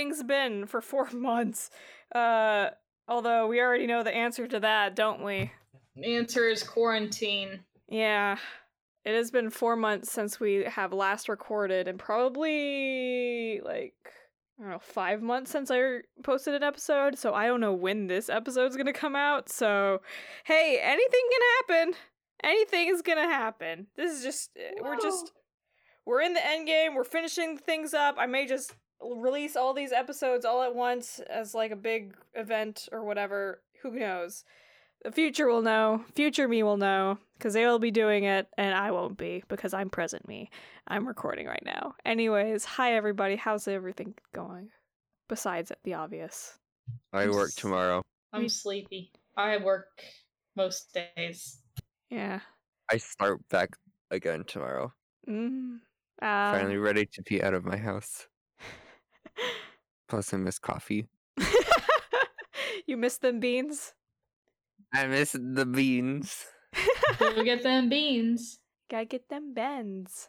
things been for four months? Uh, although we already know the answer to that, don't we? The answer is quarantine. Yeah. It has been four months since we have last recorded, and probably like I don't know, five months since I posted an episode. So I don't know when this episode's gonna come out. So hey, anything can happen. Anything is gonna happen. This is just eh, we're just we're in the end game. We're finishing things up. I may just release all these episodes all at once as like a big event or whatever. Who knows? The future will know. Future me will know because they will be doing it and I won't be because I'm present me. I'm recording right now. Anyways, hi everybody. How's everything going? Besides the obvious. I work tomorrow. I'm sleepy. I work most days. Yeah. I start back again tomorrow. Mm. Uh, Finally ready to be out of my house. Plus, I miss coffee. you miss them beans? I miss the beans. Go get them beans. Gotta get them bends.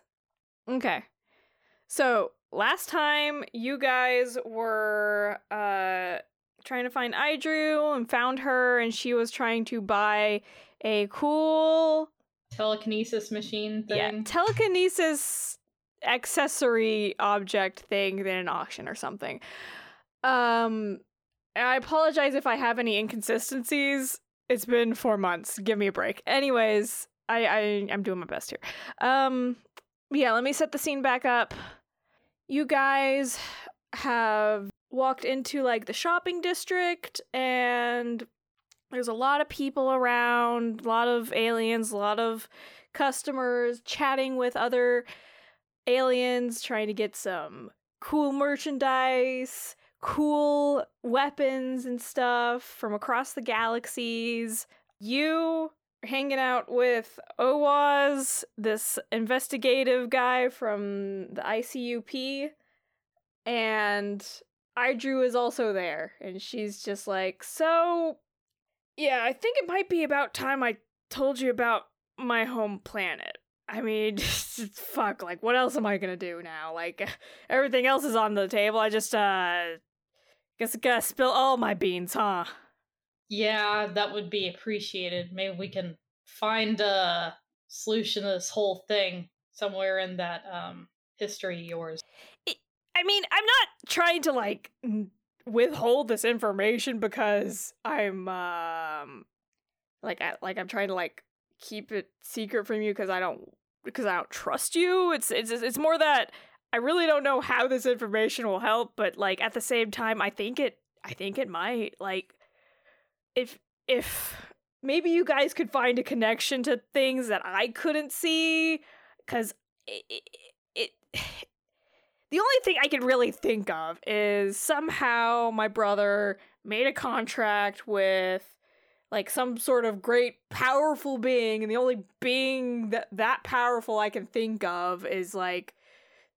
Okay. So last time you guys were uh trying to find Idrew and found her and she was trying to buy a cool Telekinesis machine thing. yeah, telekinesis accessory object thing than an auction or something. Um I apologize if I have any inconsistencies. It's been four months. Give me a break. Anyways, I, I I'm doing my best here. Um yeah, let me set the scene back up. You guys have walked into like the shopping district and there's a lot of people around, a lot of aliens, a lot of customers chatting with other aliens, trying to get some cool merchandise, cool weapons and stuff from across the galaxies. You hanging out with Owaz, this investigative guy from the ICUP, and Idrew is also there, and she's just like, So, yeah, I think it might be about time I told you about my home planet. I mean, fuck, like, what else am I gonna do now? Like, everything else is on the table. I just, uh, guess I gotta spill all my beans, huh? Yeah, that would be appreciated. Maybe we can find a solution to this whole thing somewhere in that um history of yours. I mean, I'm not trying to, like, withhold this information because I'm, um, like, I, like, I'm trying to, like, keep it secret from you because I don't, because I don't trust you. It's, it's, it's more that I really don't know how this information will help, but like at the same time, I think it I think it might. Like if if maybe you guys could find a connection to things that I couldn't see cuz it, it, it the only thing I can really think of is somehow my brother made a contract with like some sort of great powerful being and the only being that that powerful I can think of is like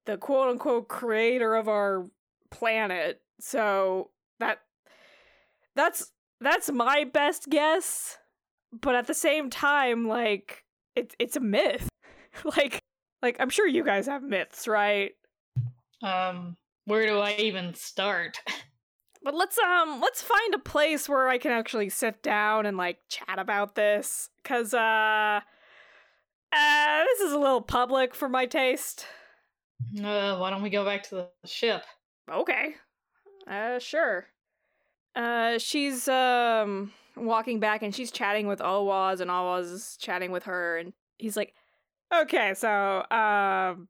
the quote unquote creator of our planet. So that that's that's my best guess. But at the same time, like it's it's a myth. like like I'm sure you guys have myths, right? Um, where do I even start? But let's um let's find a place where I can actually sit down and like chat about this cuz uh uh this is a little public for my taste. Uh, why don't we go back to the ship? Okay. Uh sure. Uh she's um walking back and she's chatting with Owaz and Owaz is chatting with her and he's like, "Okay, so um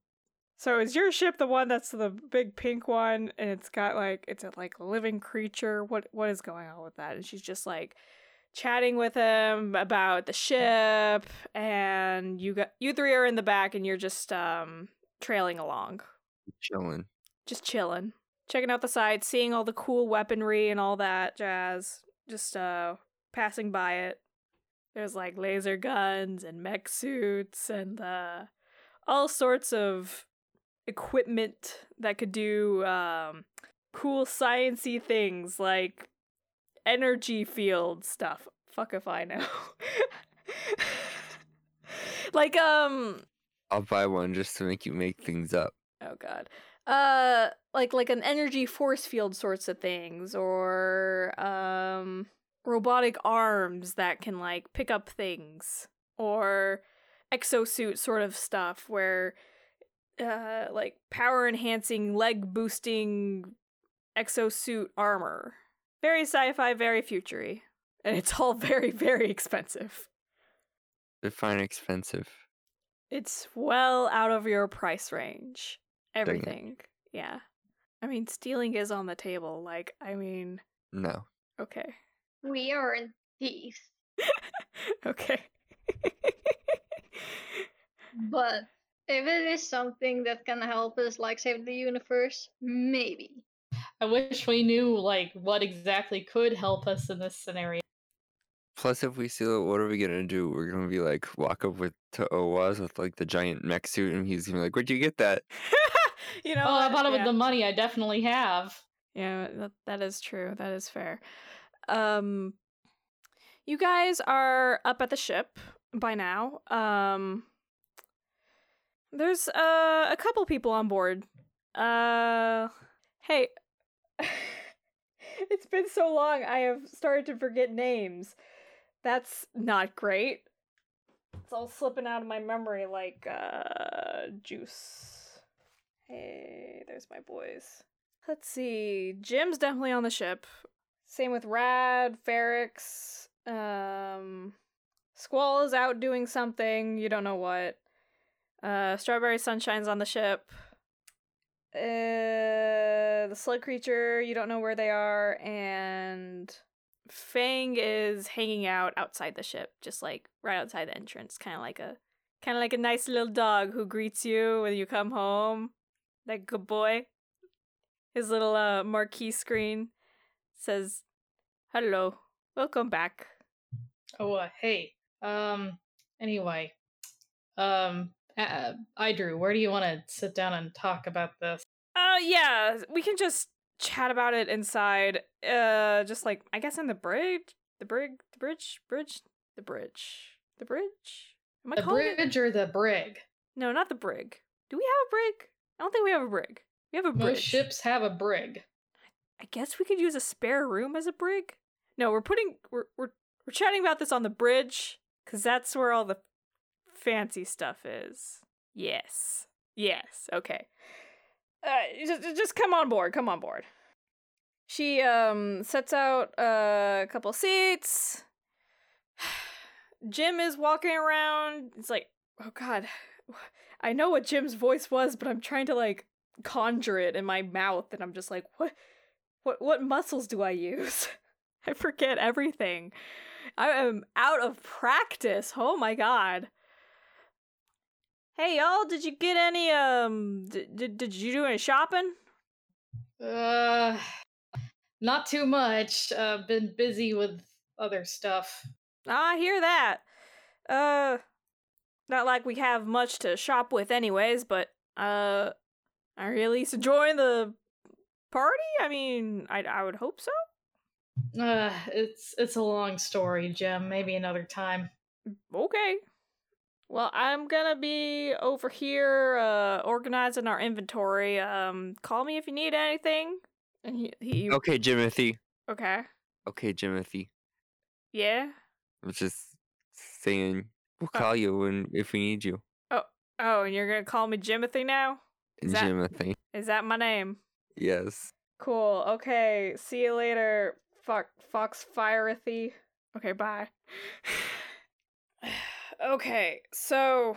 so is your ship the one that's the big pink one and it's got like it's a like living creature? What what is going on with that?" And she's just like chatting with him about the ship and you got you three are in the back and you're just um trailing along Chilling. just chilling, checking out the sights, seeing all the cool weaponry and all that jazz. Just uh passing by it. There's like laser guns and mech suits and uh all sorts of equipment that could do um cool sciency things like energy field stuff. Fuck if I know. like um I'll buy one just to make you make things up. Oh god. uh like like an energy force field sorts of things or um robotic arms that can like pick up things or exosuit sort of stuff where uh like power enhancing leg boosting exosuit armor. Very sci-fi very futury and it's all very very expensive. Define expensive. it's well out of your price range. Everything. Yeah. I mean stealing is on the table. Like i mean No. okay. We aren't thieves, okay. But if it is something that can help us, like save the universe, maybe. I wish we knew like what exactly could help us in this scenario. Plus, if we steal it, what are we gonna do? We're gonna be like walk up with to Owaz with like the giant mech suit, and he's gonna be like, "Where'd you get that?" you know oh, I bought it yeah. with the money I definitely have. Yeah, that, that is true. That is fair. Um you guys are up at the ship by now. Um there's uh, a couple people on board. Uh hey. it's been so long I have started to forget names. That's not great. It's all slipping out of my memory like uh juice. Hey, there's my boys. Let's see. Jim's definitely on the ship. Same with Rad, Ferrix. Um, Squall is out doing something. You don't know what. Uh, Strawberry Sunshine's on the ship. Uh, the slug creature, you don't know where they are. And Fang is hanging out outside the ship, just like right outside the entrance. Kind of like a. Kind of like a nice little dog who greets you when you come home. That good boy his little uh, marquee screen says, "Hello, welcome back." Oh, uh, hey. Um. Anyway, um, uh, Idrew. Where do you want to sit down and talk about this? Uh, yeah, we can just chat about it inside. Uh, just like I guess in the bridge, the brig, the bridge, bridge, the bridge, the bridge. Am I The calling it? bridge or the brig? No, not the brig. Do we have a brig? I don't think we have a brig. We have a bridge. Most ships have a brig. I guess we could use a spare room as a brig. No, we're putting we're we're we're chatting about this on the bridge because that's where all the fancy stuff is. Yes, yes, okay. Uh, just just come on board. Come on board. She um sets out uh, a couple seats. Jim is walking around. It's like, oh god, I know what Jim's voice was, but I'm trying to like conjure it in my mouth, and I'm just like, what? What what muscles do I use? I forget everything. I am out of practice. Oh my god. Hey y'all, did you get any um did, did, did you do any shopping? Uh, not too much. Uh, been busy with other stuff. I hear that. Uh not like we have much to shop with anyways, but uh are you at least enjoying the party? I mean, I I would hope so. Uh, it's it's a long story, Jim. Maybe another time. Okay. Well, I'm gonna be over here uh organizing our inventory. Um call me if you need anything. And he he Okay, Jimothy. okay. Okay, Jimothy. Yeah. I'm just saying we'll Uh, call you when if we need you. Oh, oh, and you're gonna call me Jimothy now? Is that- Jimothy. Is that my name? Yes. Cool. Okay. See you later, Fox Fox Fireathy. Okay, bye. okay, so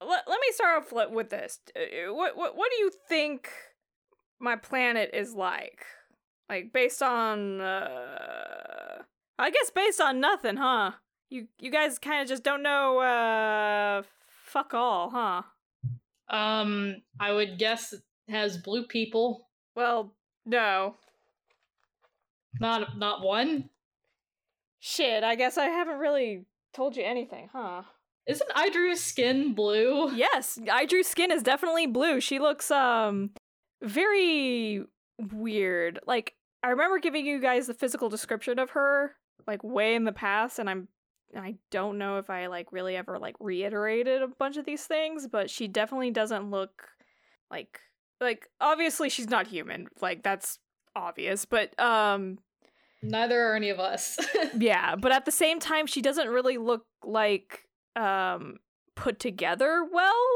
let, let me start off with this. Uh, What what what do you think my planet is like? Like based on uh I guess based on nothing, huh? You you guys kind of just don't know uh fuck all, huh? Um, I would guess it has blue people. Well, no. Not not one. Shit, I guess I haven't really told you anything, huh? Isn't Idrew's skin blue? Yes, Idrew's skin is definitely blue. She looks um very weird. Like I remember giving you guys the physical description of her like way in the past and I'm I don't know if I like really ever like reiterated a bunch of these things, but she definitely doesn't look like like obviously she's not human. Like that's obvious, but um Neither are any of us. yeah, but at the same time she doesn't really look like um put together well.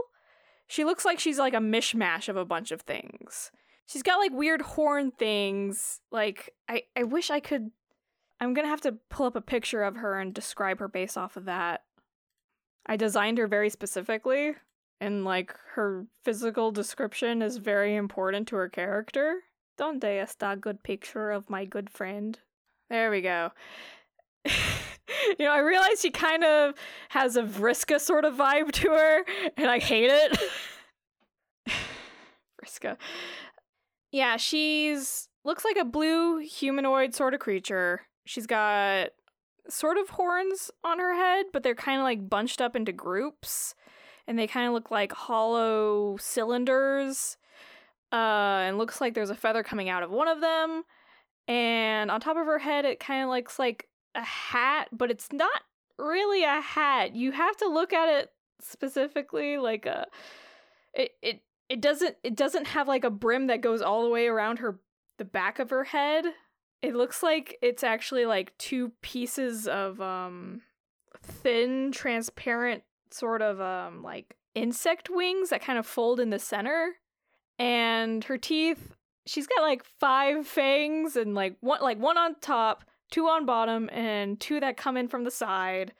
She looks like she's like a mishmash of a bunch of things. She's got like weird horn things. Like I I wish I could I'm to have to pull up a picture of her and describe her based off of that. I designed her very specifically and like her physical description is very important to her character. Donde está good picture of my good friend? There we go. you know, I realize she kind of has a Vriska sort of vibe to her, and I hate it. Vriska. Yeah, she's looks like a blue humanoid sort of creature. She's got sort of horns on her head, but they're kind of like bunched up into groups, and they kind of look like hollow cylinders. Uh, and looks like there's a feather coming out of one of them. And on top of her head, it kind of looks like a hat, but it's not really a hat. You have to look at it specifically like a it it it doesn't it doesn't have like a brim that goes all the way around her the back of her head. It looks like it's actually like two pieces of um thin transparent sort of um like insect wings that kind of fold in the center and her teeth she's got like five fangs and like one like one on top two on bottom and two that come in from the side.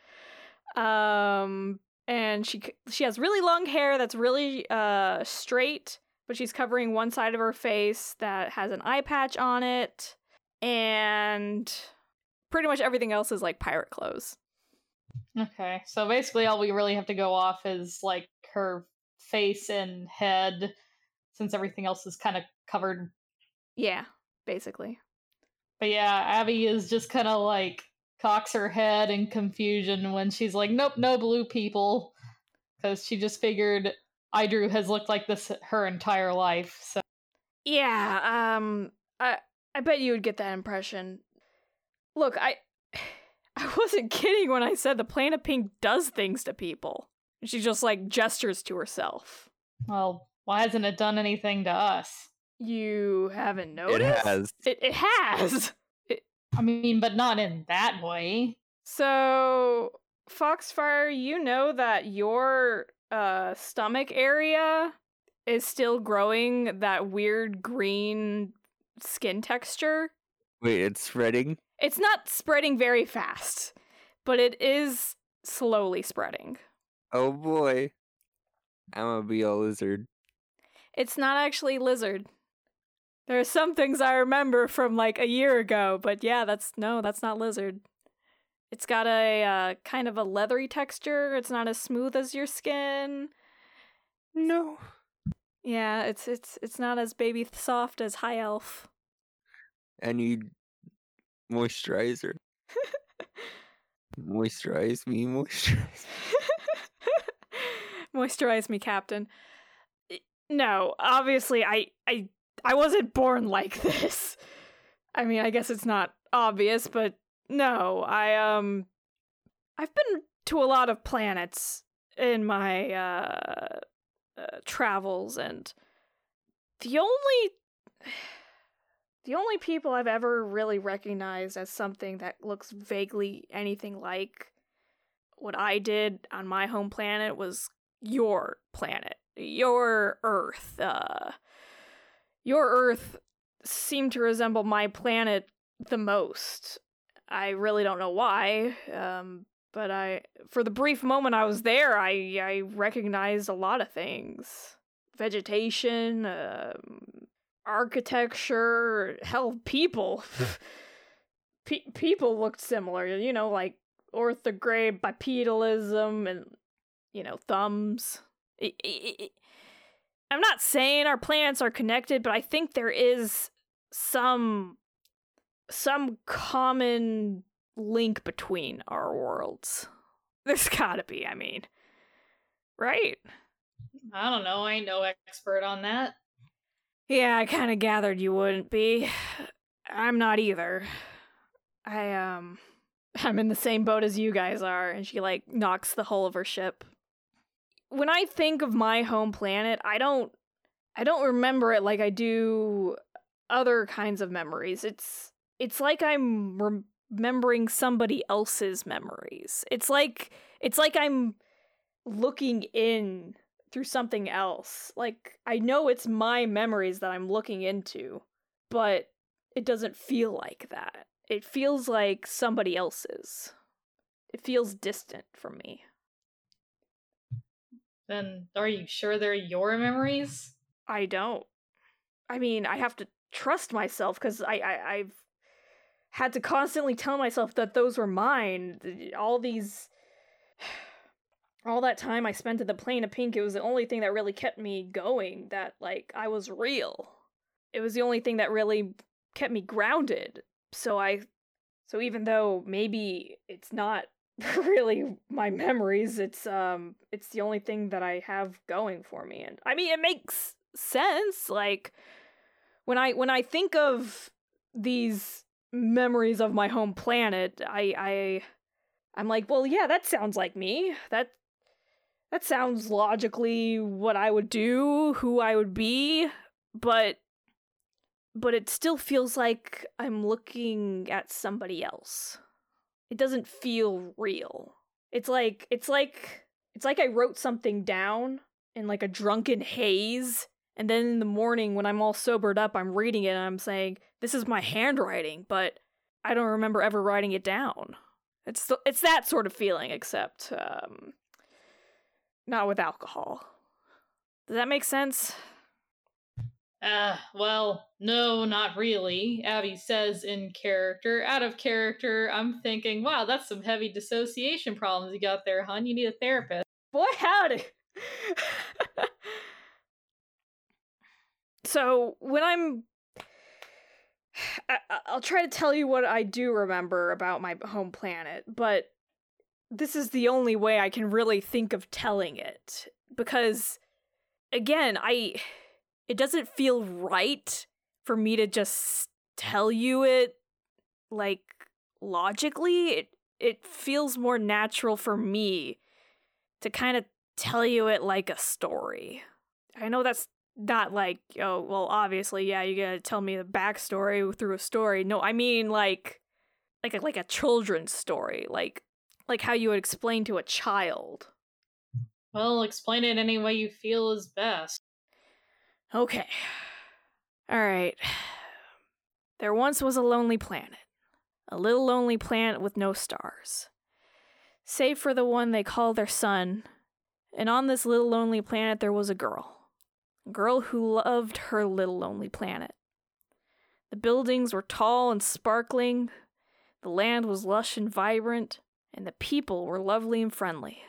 Um and she she has really long hair that's really uh straight but she's covering one side of her face that has an eye patch on it and pretty much everything else is like pirate clothes. Okay, so basically all we really have to go off is like her face and head, since everything else is kind of covered. yeah basically But yeah, Abby is just kind of like cocks her head in confusion when she's like, "Nope, no blue people," because she just figured Idrew has looked like this her entire life. So Yeah, um I I bet you would get that impression. Look, I I wasn't kidding when I said the planet pink does things to people. She just like gestures to herself. well, why hasn't it done anything to us? You haven't noticed? It has. It, it has. I mean, but not in that way. So, Foxfire, you know that your uh stomach area is still growing that weird green skin texture. Wait, it's spreading? It's not spreading very fast, but it is slowly spreading. Oh boy. I'm gonna be a lizard. It's not actually lizard. There are some things I remember from like a year ago, but yeah, that's no, that's not lizard. It's got a uh, kind of a leathery texture. It's not as smooth as your skin. No. Yeah, it's it's it's not as baby soft as high elf. I need moisturizer. Moisturize me, moisturize. Moisturize me, Captain. No, obviously I I I wasn't born like this. I mean, I guess it's not obvious, but no, I um I've been to a lot of planets in my uh, uh travels and the only the only people I've ever really recognized as something that looks vaguely anything like what I did on my home planet was your planet, your Earth. Uh, your Earth seemed to resemble my planet the most. I really don't know why, um, but I, for the brief moment I was there, I I recognized a lot of things: vegetation, um, architecture, hell, people. Pe- people looked similar, you know, like orthograde bipedalism and you know thumbs. I- I- I- I'm not saying our planets are connected, but I think there is some some common link between our worlds. There's gotta be, I mean. Right? I don't know. I ain't no expert on that. Yeah, I kind of gathered you wouldn't be. I'm not either. I um I'm in the same boat as you guys are and she like knocks the hull of her ship. When I think of my home planet, I don't I don't remember it like I do other kinds of memories. It's it's like I'm rem- remembering somebody else's memories. It's like it's like I'm looking in through something else. Like I know it's my memories that I'm looking into, but it doesn't feel like that. It feels like somebody else's. It feels distant from me. Then are you sure they're your memories? I don't. I mean, I have to trust myself because I, I I've had to constantly tell myself that those were mine. All these, all that time I spent at the plane of pink, it was the only thing that really kept me going. That like I was real. It was the only thing that really kept me grounded. So I, so even though maybe it's not really my memories, it's um, it's the only thing that I have going for me. And I mean, it makes sense. Like when I when I think of these memories of my home planet, I I I'm like, well, yeah, that sounds like me. That that sounds logically what I would do, who I would be, but but it still feels like I'm looking at somebody else. It doesn't feel real. It's like it's like it's like I wrote something down in like a drunken haze and then in the morning, when I'm all sobered up, I'm reading it and I'm saying, "This is my handwriting," but I don't remember ever writing it down. It's th- it's that sort of feeling, except um, not with alcohol. Does that make sense? Uh, well, no, not really. Abby says in character. Out of character, I'm thinking, wow, that's some heavy dissociation problems you got there, hun. You need a therapist. Boy, howdy. so when I'm I, I'll try to tell you what I do remember about my home planet, but this is the only way I can really think of telling it because again, I it doesn't feel right for me to just tell you it like logically. It it feels more natural for me to kind of tell you it like a story. I know that's not like, oh, well, obviously, yeah, you gotta tell me the backstory through a story. No, I mean like, like a, like a children's story, like like how you would explain to a child. Well, explain it any way you feel is best. Okay. All right. There once was a lonely planet. A little lonely planet with no stars. Save for the one they call their sun. And on this little lonely planet there was a girl. A girl who loved her little lonely planet. The buildings were tall and sparkling. The land was lush and vibrant. And the people were lovely and friendly.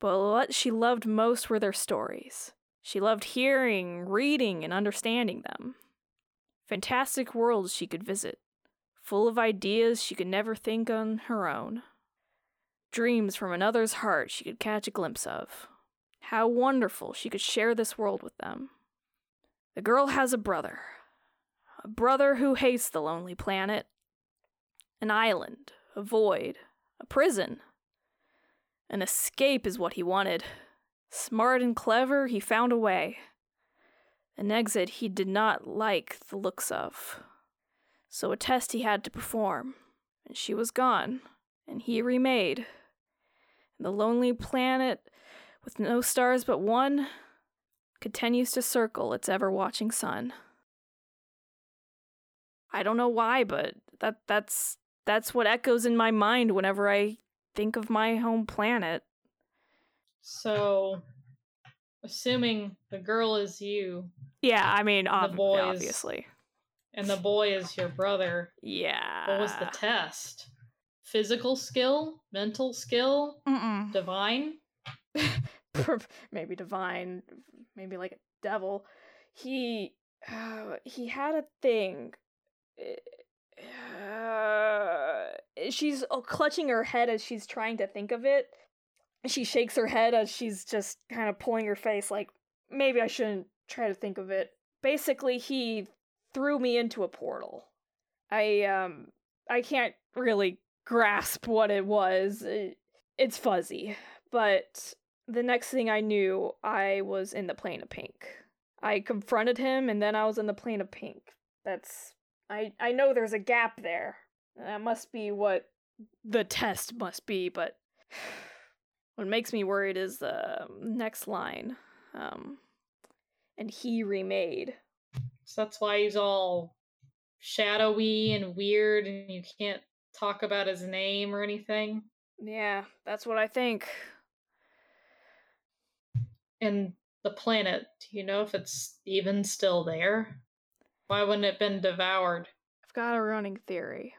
But what she loved most were their stories. She loved hearing, reading, and understanding them. Fantastic worlds she could visit, full of ideas she could never think on her own. Dreams from another's heart she could catch a glimpse of. How wonderful she could share this world with them. The girl has a brother. A brother who hates the lonely planet. An island, a void, a prison. An escape is what he wanted. Smart and clever, he found a way. An exit he did not like the looks of. So a test he had to perform, and she was gone, and he remade. And the lonely planet, with no stars but one, continues to circle its ever watching sun. I don't know why, but that that's that's what echoes in my mind whenever I think of my home planet. So, assuming the girl is you Yeah, I mean, The ob- boys- obviously. and the boy is your brother, Yeah. what was the test? Physical skill? Mental skill? Mm-mm. Divine? maybe divine, maybe like a devil. He uh, he had a thing. Uh, she's uh, clutching her head as she's trying to think of it. She shakes her head as she's just kind of pulling her face, like maybe I shouldn't try to think of it. Basically, he threw me into a portal. I um I can't really grasp what it was. It, it's fuzzy, but the next thing I knew, I was in the plane of pink. I confronted him, and then I was in the plane of pink. That's I I know there's a gap there. That must be what the test must be, but what makes me worried is the next line. Um, and he remade. So that's why he's all shadowy and weird, and you can't talk about his name or anything. Yeah, that's what I think. And the planet, do you know if it's even still there? Why wouldn't it been devoured? I've got a running theory.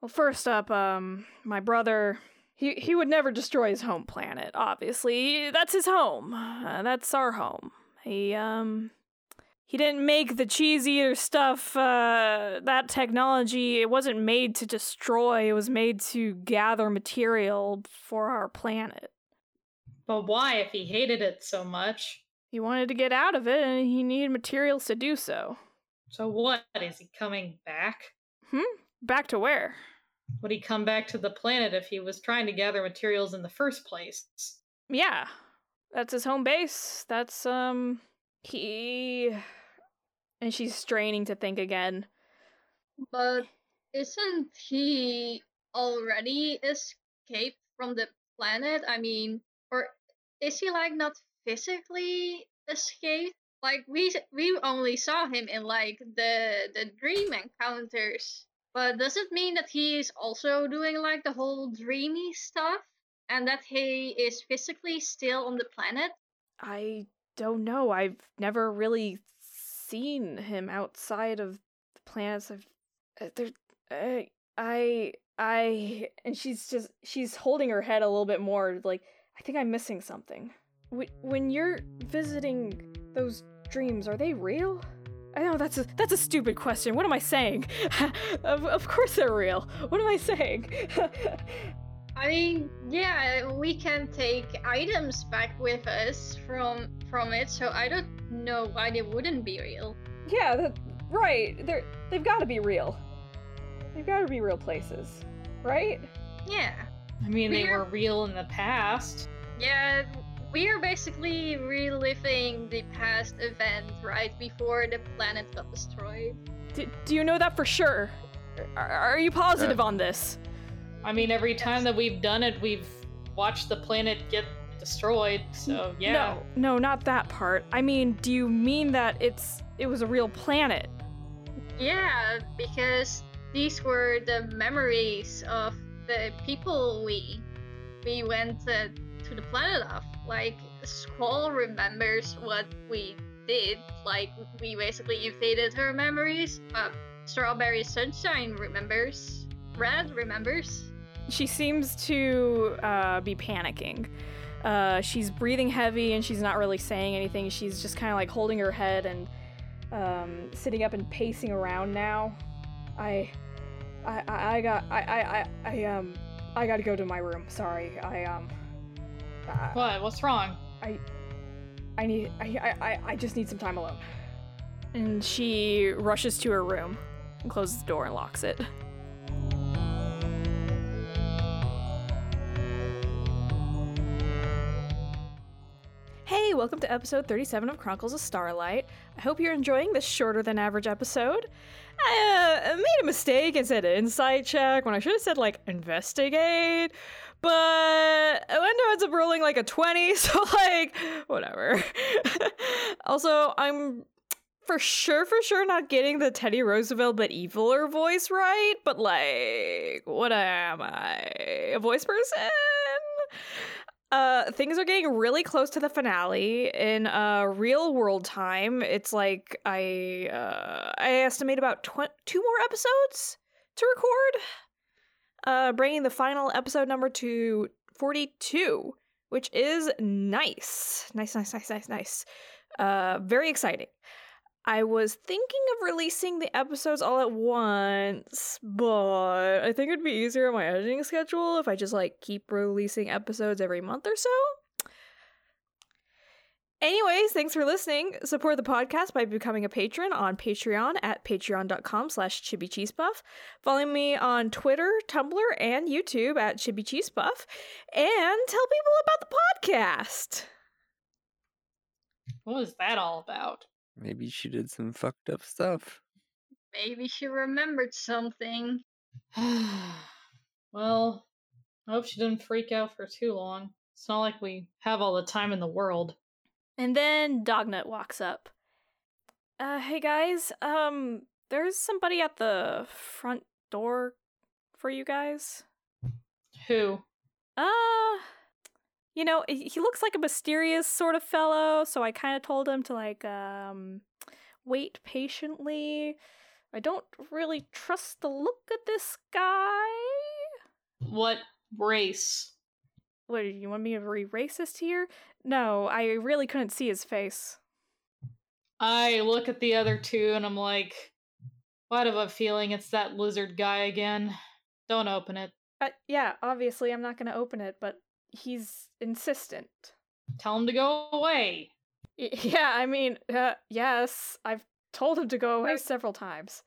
Well, first up, um, my brother, he he would never destroy his home planet. Obviously, that's his home. Uh, that's our home. He um, he didn't make the cheese eater stuff. Uh, that technology, it wasn't made to destroy. It was made to gather material for our planet. But why, if he hated it so much? He wanted to get out of it, and he needed materials to do so. So what? Is he coming back? Hmm. Back to where? Would he come back to the planet if he was trying to gather materials in the first place? Yeah, that's his home base. That's um he and she's straining to think again. But isn't he already escaped from the planet? I mean, or is he like not physically escaped? Like we we only saw him in like the the dream encounters. But does it mean that he is also doing like the whole dreamy stuff and that he is physically still on the planet? I don't know. I've never really seen him outside of the planets. I've uh, there. Uh, I I and she's just she's holding her head a little bit more. Like I think I'm missing something. Wh- When you're visiting those dreams, are they real? I know that's a that's a stupid question. What am I saying? of of course they're real. What am I saying? I mean, yeah, we can take items back with us from from it, so I don't know why they wouldn't be real. yeah, that, right. They're they've got to be real. They've got to be real places, right? Yeah. I mean, they We're- were real in the past. Yeah, we are basically reliving the past event right before the planet got destroyed. D- do you know that for sure? Are, are you positive on this? I mean, every time that we've done it, we've watched the planet get destroyed. So yeah, No, no, not that part. I mean, do you mean that it's it was a real planet? Yeah, because these were the memories of the people we we went uh, to the planet of. Like Squall remembers what we did. Like we basically invaded her memories. Uh, Strawberry Sunshine remembers. Red remembers. She seems to uh, be panicking. Uh, she's breathing heavy and she's not really saying anything. She's just kind of like holding her head and um, sitting up and pacing around now. I, I, I, I got, I, I, I, I, um, I gotta go to my room. Sorry, I, um, I, what? What's wrong? I, I need, I, I, I- I just need some time alone. And she rushes to her room and closes the door and locks it. Hey, welcome to episode 37 of Chronicles of Starlight. I hope you're enjoying this shorter than average episode. I uh, made a mistake and said insight check when I should have said like investigate, but I ends up rolling like a 20, so like, whatever. also, I'm for sure, for sure not getting the Teddy Roosevelt but eviler voice right, but like, what am I? A voice person? Uh, things are getting really close to the finale in uh real world time. It's like I uh I estimate about tw- two more episodes to record, uh, bringing the final episode number to forty two, which is nice, nice, nice, nice, nice, nice. Uh, very exciting. I was thinking of releasing the episodes all at once, but I think it'd be easier on my editing schedule if I just like keep releasing episodes every month or so. Anyways, thanks for listening. Support the podcast by becoming a patron on Patreon at patreon.com slash chibicheesepuff. Follow me on Twitter, Tumblr, and YouTube at chibicheesepuff. And tell people about the podcast. What was that all about? Maybe she did some fucked up stuff. Maybe she remembered something. well, I hope she didn't freak out for too long. It's not like we have all the time in the world. And then Dognut walks up. Uh, hey guys, um, there's somebody at the front door for you guys. Who? Uh, you know, he looks like a mysterious sort of fellow, so I kind of told him to like um wait patiently. I don't really trust the look of this guy. What race? What, you want me to be racist here? No, I really couldn't see his face. I look at the other two and I'm like, what have a feeling it's that lizard guy again? Don't open it. Uh, yeah, obviously I'm not gonna open it, but he's insistent. Tell him to go away. Y- Yeah, I mean, uh, yes, I've told him to go away several times.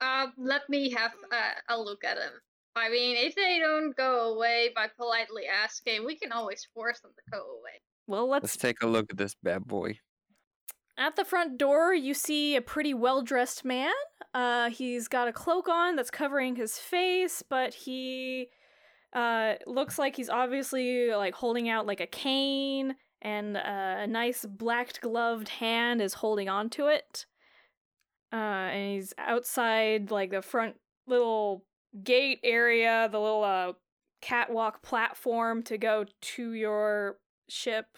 Uh, let me have uh, a look at him. I mean, if they don't go away by politely asking, we can always force them to go away. Well, Let's let's. take a look at this bad boy. At the front door, you see a pretty well dressed man. Uh, he's got a cloak on that's covering his face, but he uh, looks like he's obviously like holding out like a cane, and uh, a nice black gloved hand is holding onto it. Uh, and he's outside like the front little gate area, the little uh, catwalk platform to go to your ship.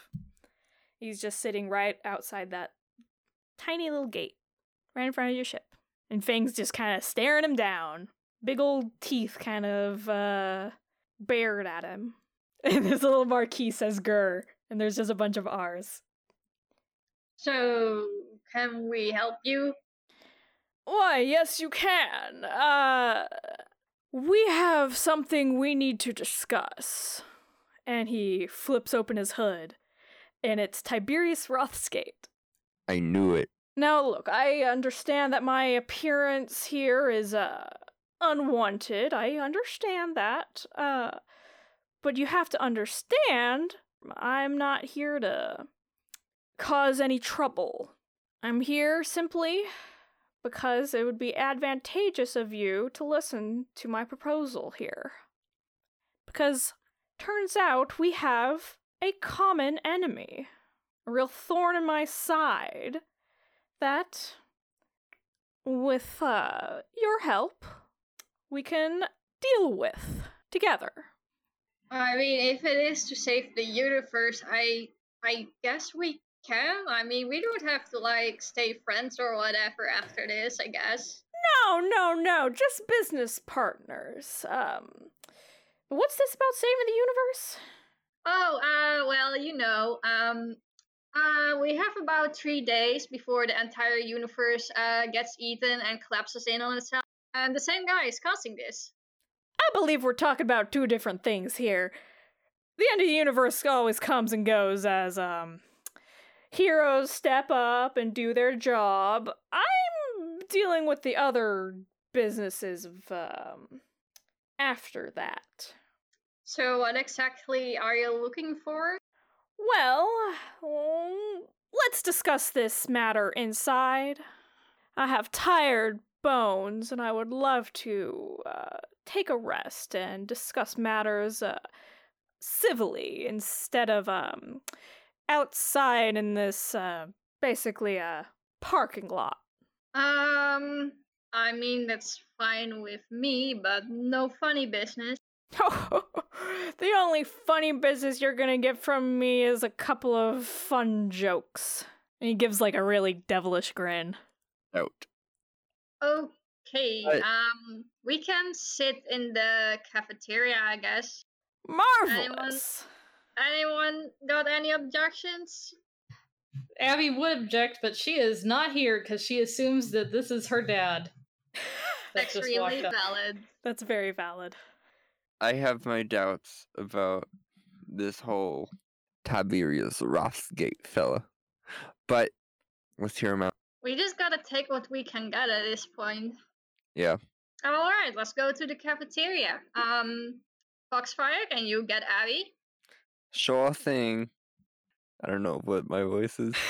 He's just sitting right outside that tiny little gate, right in front of your ship. And Fang's just kind of staring him down. Big old teeth kind of uh, bared at him. And this little marquee says Gur, and there's just a bunch of R's. So, can we help you? Why, yes, you can. Uh, we have something we need to discuss. And he flips open his hood, and it's Tiberius Rothskate. I knew it. Now, look, I understand that my appearance here is, uh, unwanted. I understand that. Uh, but you have to understand, I'm not here to cause any trouble. I'm here simply because it would be advantageous of you to listen to my proposal here. Because turns out we have a common enemy, a real thorn in my side that, with uh, your help, we can deal with together. I mean, if it is to save the universe, I I guess we can. I mean, we don't have to like stay friends or whatever after this. I guess. No, no, no, just business partners. Um, what's this about saving the universe? Oh, uh, well, you know, um, uh, we have about three days before the entire universe uh gets eaten and collapses in on itself, and the same guy is causing this. I believe we're talking about two different things here. The end of the universe always comes and goes as um heroes step up and do their job. I'm dealing with the other businesses of um after that. So, what exactly are you looking for? Well, let's discuss this matter inside. I have tired bones, and I would love to uh, take a rest and discuss matters uh, civilly instead of um, outside in this uh, basically a parking lot. Um, I mean, that's fine with me, but no funny business. the only funny business you're gonna get from me is a couple of fun jokes. And he gives like a really devilish grin. Out. Okay, But- um, we can sit in the cafeteria, I guess. Marvelous. Anyone got any objections? Abby would object, but she is not here because she assumes that this is her dad. that just Extremely walked up. valid. That's very valid. I have my doubts about this whole Tiberius Rothgate fella. But let's hear him out. We just gotta take what we can get at this point. Yeah. All right, let's go to the cafeteria. Um, Foxfire, can you get Abby? Sure thing. I don't know what my voice is.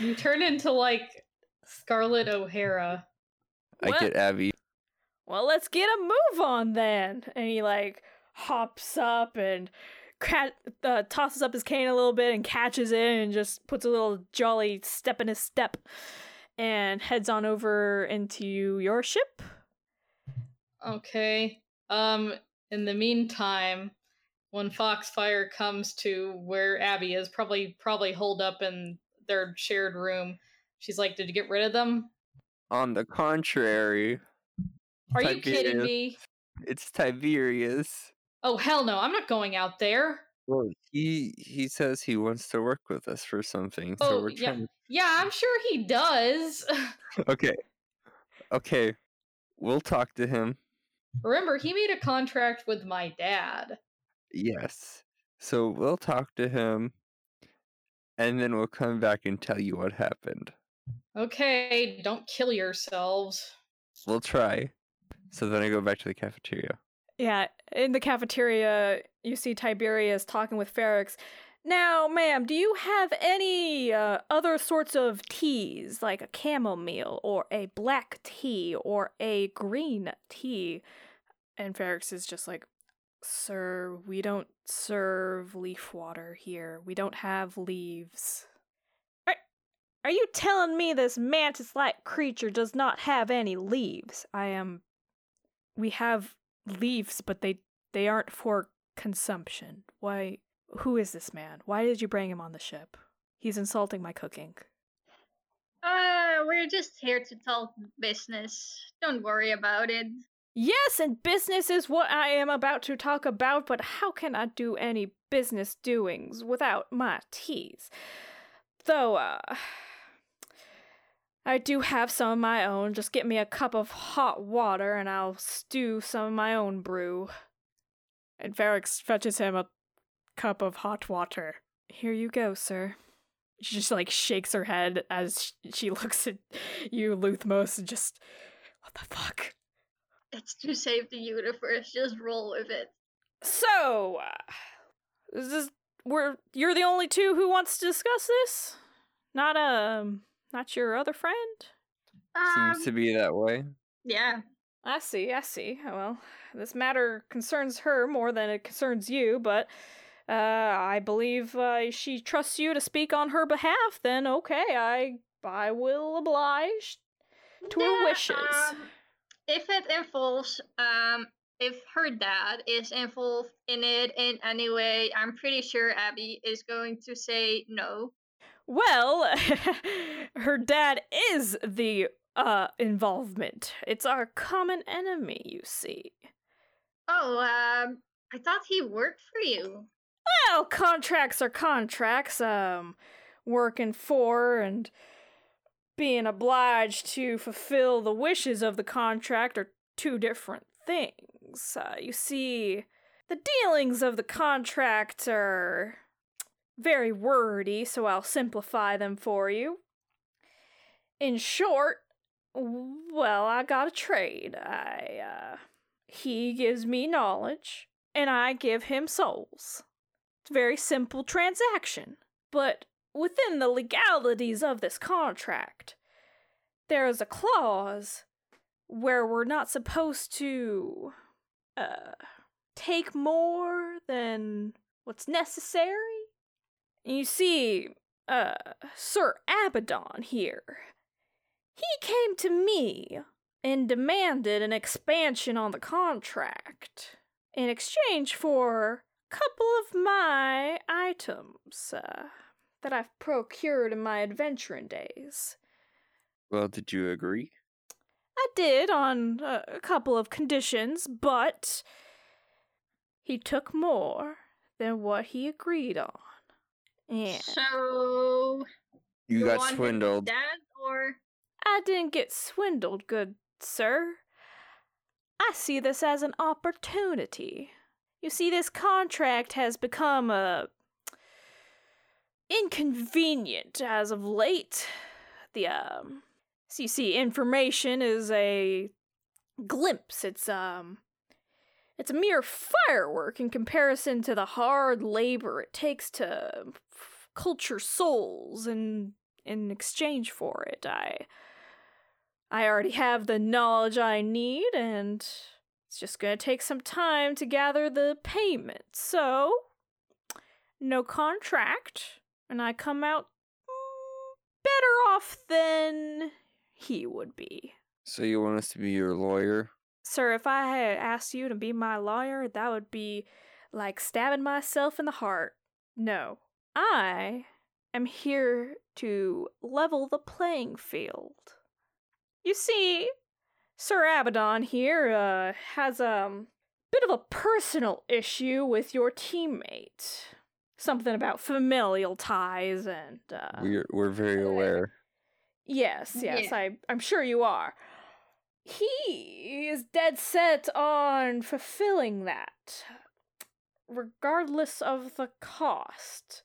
You turn into like Scarlett O'Hara. I What? get Abby. well, let's get a move on then. And he like hops up and cat uh, tosses up his cane a little bit and catches it and just puts a little jolly step in his step and heads on over into your ship. Okay. Um. In the meantime, when Foxfire comes to where Abby is, probably probably holed up in their shared room, she's like, "Did you get rid of them? On the contrary, Are you kidding me? it's Tiberius. Oh hell no! I'm not going out there. Well, he he says he wants to work with us for something, so Oh, we're yeah. trying. Yeah, I'm sure he does. Okay, okay, we'll talk to him. Remember, he made a contract with my dad. Yes, so we'll talk to him, and then we'll come back and tell you what happened. Okay, don't kill yourselves. We'll try. So then I go back to the cafeteria. Yeah, in the cafeteria, you see Tiberius talking with Ferrix. Now, ma'am, do you have any uh, other sorts of teas, like a chamomile, or a black tea, or a green tea? And Ferrix is just like, Sir, we don't serve leaf water here. We don't have leaves. Are, are you telling me this mantis like creature does not have any leaves? I am. We have leaves, but they they aren't for consumption. Why? Who is this man? Why did you bring him on the ship? He's insulting my cooking. Uh, we're just here to talk business. Don't worry about it. Yes, and business is what I am about to talk about, but how can I do any business doings without my teas? Though, uh. I do have some of my own. Just get me a cup of hot water and I'll stew some of my own brew. And Ferrix fetches him a cup of hot water. Here you go, sir. She just like shakes her head as she looks at you, Luthmos, and just, what the fuck? It's to save the universe. Just roll with it. So, uh, is this we're you're the only two who wants to discuss this? Not um, not your other friend. Um, Seems to be that way. yeah. I see, I see. Oh, Well, this matter concerns her more than it concerns you, but uh, I believe uh, she trusts you to speak on her behalf. Then okay, I I will oblige to her wishes. um, if it involves, um, if her dad is involved in it in any way, I'm pretty sure Abby is going to say no. Well, her dad is the uh involvement. It's our common enemy, you see. Oh, um, I thought he worked for you. Well, contracts are contracts. Um, working for and being obliged to fulfill the wishes of the contract are two different things. Uh, you see, the dealings of the contract are very wordy, so I'll simplify them for you. In short, well, I got a trade. I, uh, he gives me knowledge, and I give him souls. It's a very simple transaction. But within the legalities of this contract, there is a clause where we're not supposed to uh take more than what's necessary. You see, uh Sir Abaddon here. He came to me and demanded an expansion on the contract in exchange for a couple of my items uh, that I've procured in my adventuring days. Well, did you agree? I did on a couple of conditions, but he took more than what he agreed on. And So You got swindled. Dad or I didn't get swindled, good sir. I see this as an opportunity. You see, this contract has become a inconvenient as of late. The um, so you see, information is a glimpse. It's um, it's a mere firework in comparison to the hard labor it takes to f- culture souls and in exchange for it. I I already have the knowledge I need and it's just going to take some time to gather the payment. So, no contract and I come out mm, better off than he would be. So you want us to be your lawyer? Sir, if I had asked you to be my lawyer, that would be like stabbing myself in the heart. No, I am here to level the playing field. You see, Sir Abaddon here uh, has a um, bit of a personal issue with your teammate. Something about familial ties and. Uh, We're we're very uh, aware. Yes, yes, Yeah. I, I'm sure you are. He is dead set on fulfilling that, regardless of the cost.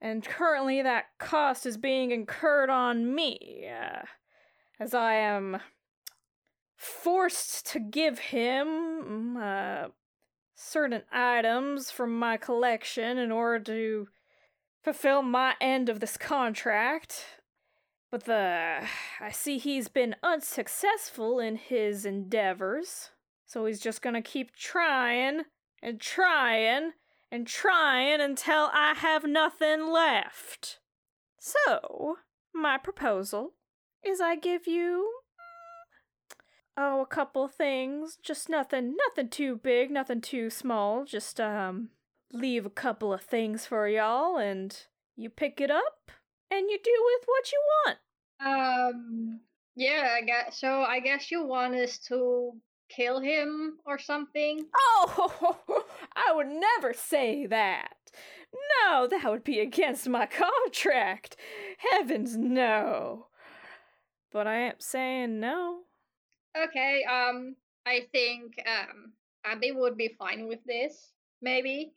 And currently, that cost is being incurred on me, uh, as I am forced to give him uh, certain items from my collection in order to fulfill my end of this contract. But the I see he's been unsuccessful in his endeavors. So he's just gonna keep trying and trying and trying until I have nothing left. So, my proposal is I give you oh, a couple things, just nothing nothing too big, nothing too small, just um leave a couple of things for y'all and you pick it up and you do with what you want. Um. Yeah. I guess so. I guess you want us to kill him or something. Oh, I would never say that. No, that would be against my contract. Heavens, no. But I am saying no. Okay. Um. I think um Abby would be fine with this. Maybe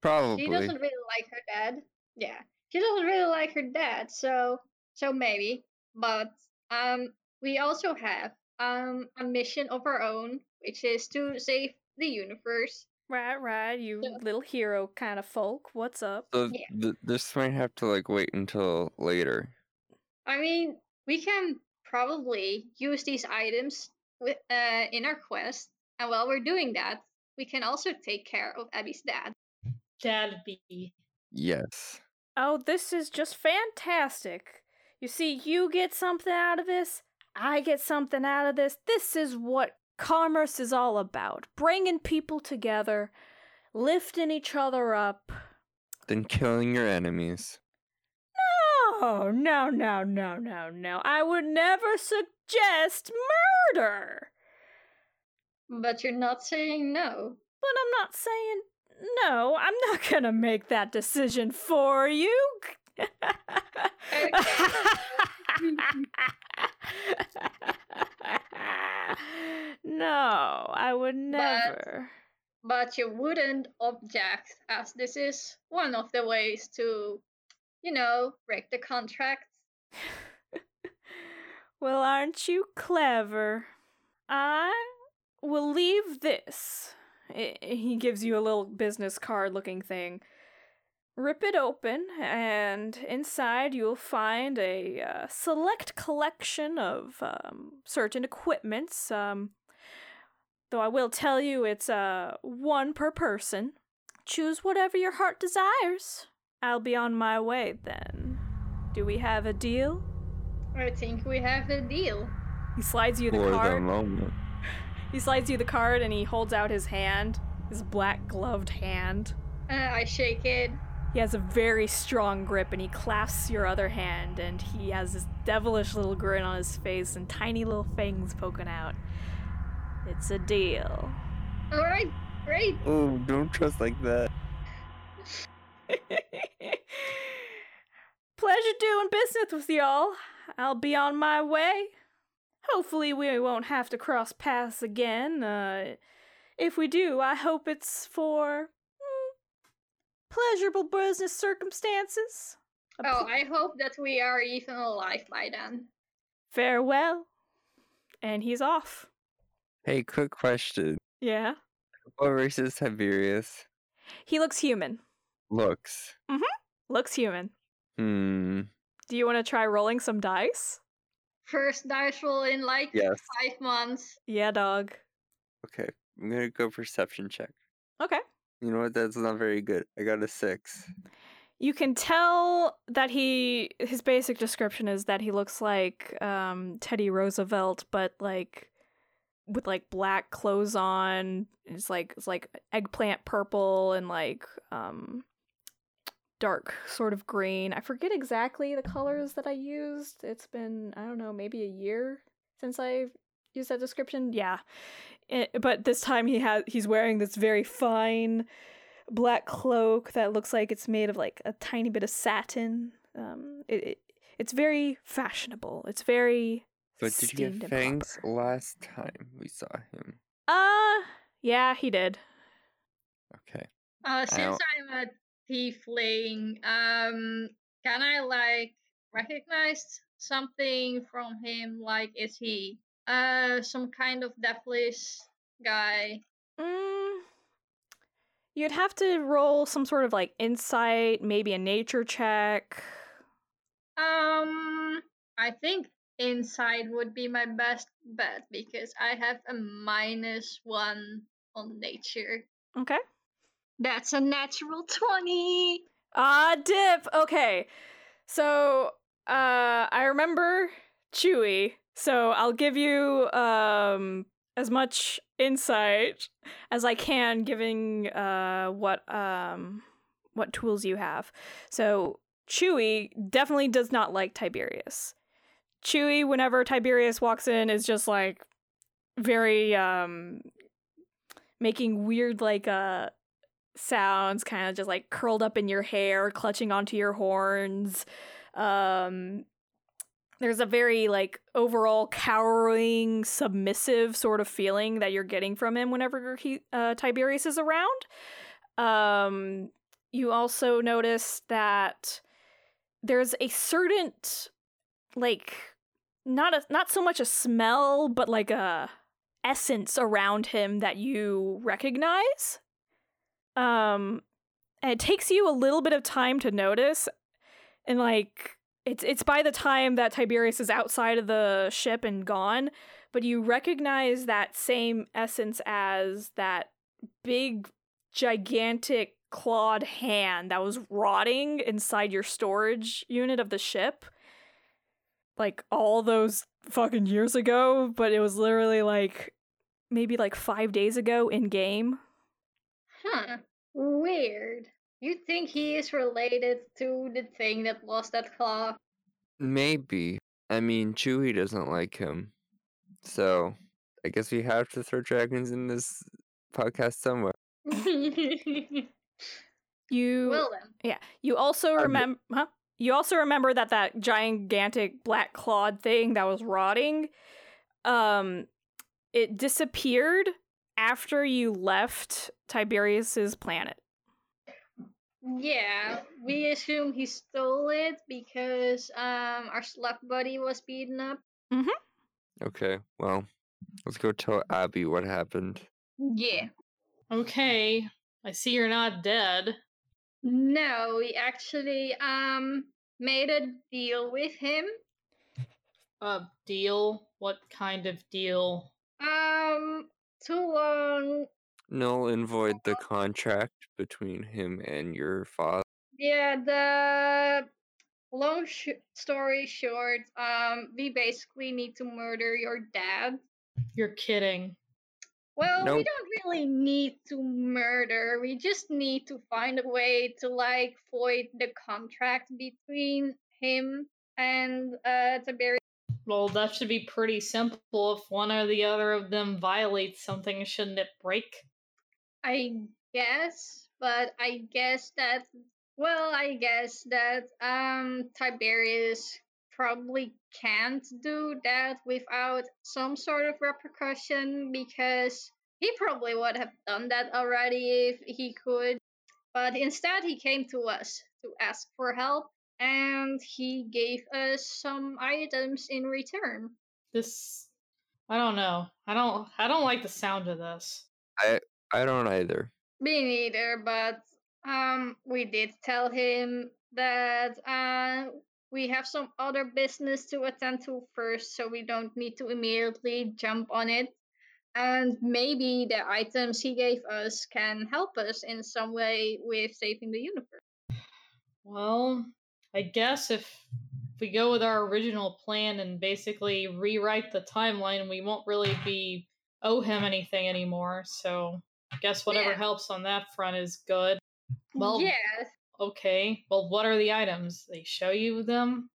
Probably. she doesn't really like her dad. Yeah, she doesn't really like her dad. So so maybe. But um, we also have um a mission of our own, which is to save the universe. Right, right, you So- little hero kind of folk. What's up? So Yeah. th- this might have to like wait until later. I mean, we can probably use these items with uh in our quest, and while we're doing that, we can also take care of Abby's dad. That'd be Yes. Oh, this is just fantastic. You see, you get something out of this, I get something out of this. This is what commerce is all about bringing people together, lifting each other up. Then killing your enemies. No, no, no, no, no, no. I would never suggest murder. But you're not saying no. But I'm not saying no. I'm not gonna make that decision for you. no, I would never. But you wouldn't object, as this is one of the ways to, you know, break the contract. Well, aren't you clever? I will leave this. He gives you a little business card looking thing. Rip it open, and inside you'll find a uh, select collection of um, certain equipments. Um, though I will tell you it's uh, one per person. Choose whatever your heart desires. I'll be on my way then. Do we have a deal? I think we have a deal. He slides you the For the card. moment. He slides you the card and he holds out his hand, his black gloved hand. Uh, I shake it. He has a very strong grip and he clasps your other hand and he has this devilish little grin on his face and tiny little fangs poking out. It's a deal. All right, great. Oh, don't trust like that. Pleasure doing business with y'all. I'll be on my way. Hopefully, we won't have to cross paths again. Uh, if we do, I hope it's for pleasurable business circumstances. A Oh, I hope that we are even alive by then. farewell. And he's off. Hey, quick question. Yeah. What race is Tiberius? He looks human. Looks. Looks human. Hmm. Do you want to try rolling some dice? First dice roll in like Yes. five months. Yeah, dog. Okay. I'm gonna go perception check. Okay. You know what? That's not very good. I got a six. You can tell that he his basic description is that he looks like um, Teddy Roosevelt, but like with like black clothes on. It's like it's like eggplant purple and like um, dark sort of green. I forget exactly the colors that I used. It's been I don't know maybe a year since I used that description. Yeah, it, but this time he has he's wearing this very fine black cloak that looks like it's made of like a tiny bit of satin. Um, it, it it's very fashionable. It's very But did you steamed get fangs last time we saw him? Uh, yeah, he did. Okay. Uh, since I'm a tiefling, um, can I like recognize something from him? Like, is he uh some kind of deathless guy? Mm, you'd have to roll some sort of like insight, maybe a nature check. Um, I think insight would be my best bet because I have a minus one on nature. Okay. That's a natural twenty. Ah, dip. Okay. So, uh, I remember Chewy. So I'll give you um as much insight as I can, giving uh what um what tools you have. So Chewy definitely does not like Tiberius. Chewy, whenever Tiberius walks in, is just like very um making weird like uh sounds kind of just like curled up in your hair clutching onto your horns um there's a very like overall cowering submissive sort of feeling that you're getting from him whenever he uh, tiberius is around. Um you also notice that there's a certain like not a not so much a smell but like a essence around him that you recognize. Um and it takes you a little bit of time to notice and like it's it's by the time that Tiberius is outside of the ship and gone but you recognize that same essence as that big gigantic clawed hand that was rotting inside your storage unit of the ship like all those fucking years ago but it was literally like maybe like 5 days ago in game Huh. Weird. You think he is related to the thing that lost that claw? Maybe. I mean, Chewie doesn't like him. So, I guess we have to throw dragons in this podcast somewhere. you well then. Yeah. You also remember, huh? You also remember that that gigantic black clawed thing that was rotting, um, it disappeared after you left Tiberius's planet. Yeah, we assume he stole it because um our slug buddy was beaten up. Mhm. Okay, well, let's go tell Abby what happened. Yeah. Okay, I see you're not dead. No, we actually um made a deal with him. A deal? What kind of deal? Um too long Null and void the contract between him and your father. Yeah, the long sh- story short, um, we basically need to murder your dad. You're kidding. Well, we don't really need to murder. We just need to find a way to like void the contract between him and uh Tiberius. Well, that should be pretty simple. If one or the other of them violates something, shouldn't it break? I guess, but I guess that well, I guess that um Tiberius probably can't do that without some sort of repercussion because he probably would have done that already if he could. But instead he came to us to ask for help and he gave us some items in return. This I don't know. I don't I don't like the sound of this. I don't either. Me neither, but um, we did tell him that uh, we have some other business to attend to first, so we don't need to immediately jump on it. And maybe the items he gave us can help us in some way with saving the universe. Well, I guess if if we go with our original plan and basically rewrite the timeline, we won't really be owe him anything anymore. So I guess whatever Yeah. helps on that front is good. Well, yes. okay. Well, what are the items? They show you them.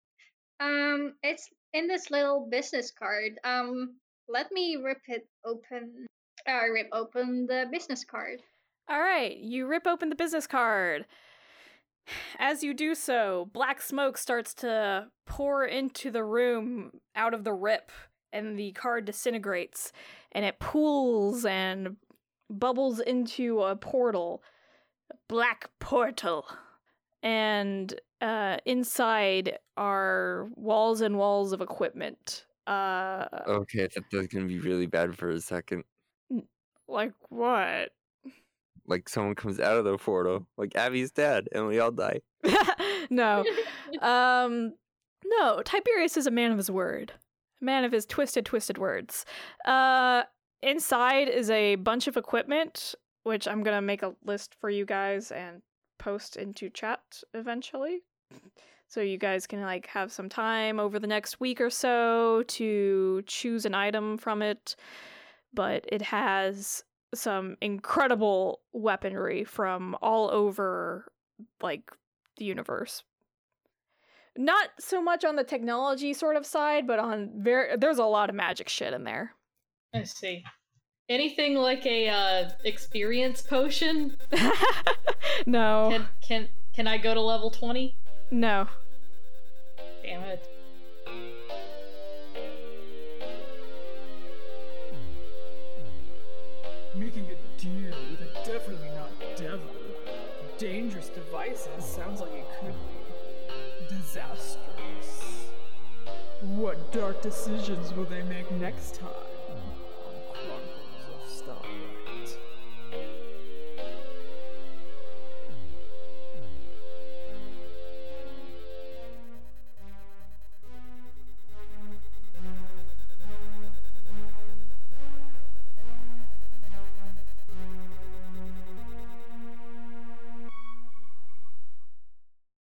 Um, it's in this little business card. Um, let me rip it open. Uh, rip open the business card. All right, you rip open the business card. As you do so, black smoke starts to pour into the room out of the rip, and the card disintegrates, and it pools and bubbles into a portal, a black portal. And uh, inside are walls and walls of equipment. Uh, Okay, I thought that was gonna be really bad for a second. like what? Like someone comes out of the portal, like Abby's dad, and we all die. no. Um, no, Tiberius is a man of his word, a man of his twisted, twisted words. Uh, inside is a bunch of equipment, which I'm gonna make a list for you guys and post into chat eventually. So you guys can like have some time over the next week or so to choose an item from it. But it has some incredible weaponry from all over like the universe not so much on the technology sort of side, but on very there's a lot of magic shit in there. I see. Anything like a uh, experience potion? no, Can can can I go to level twenty? no. Damn it. Making a deal with a definitely not devil. Dangerous devices sounds like it could be disastrous. What dark decisions will they make next time?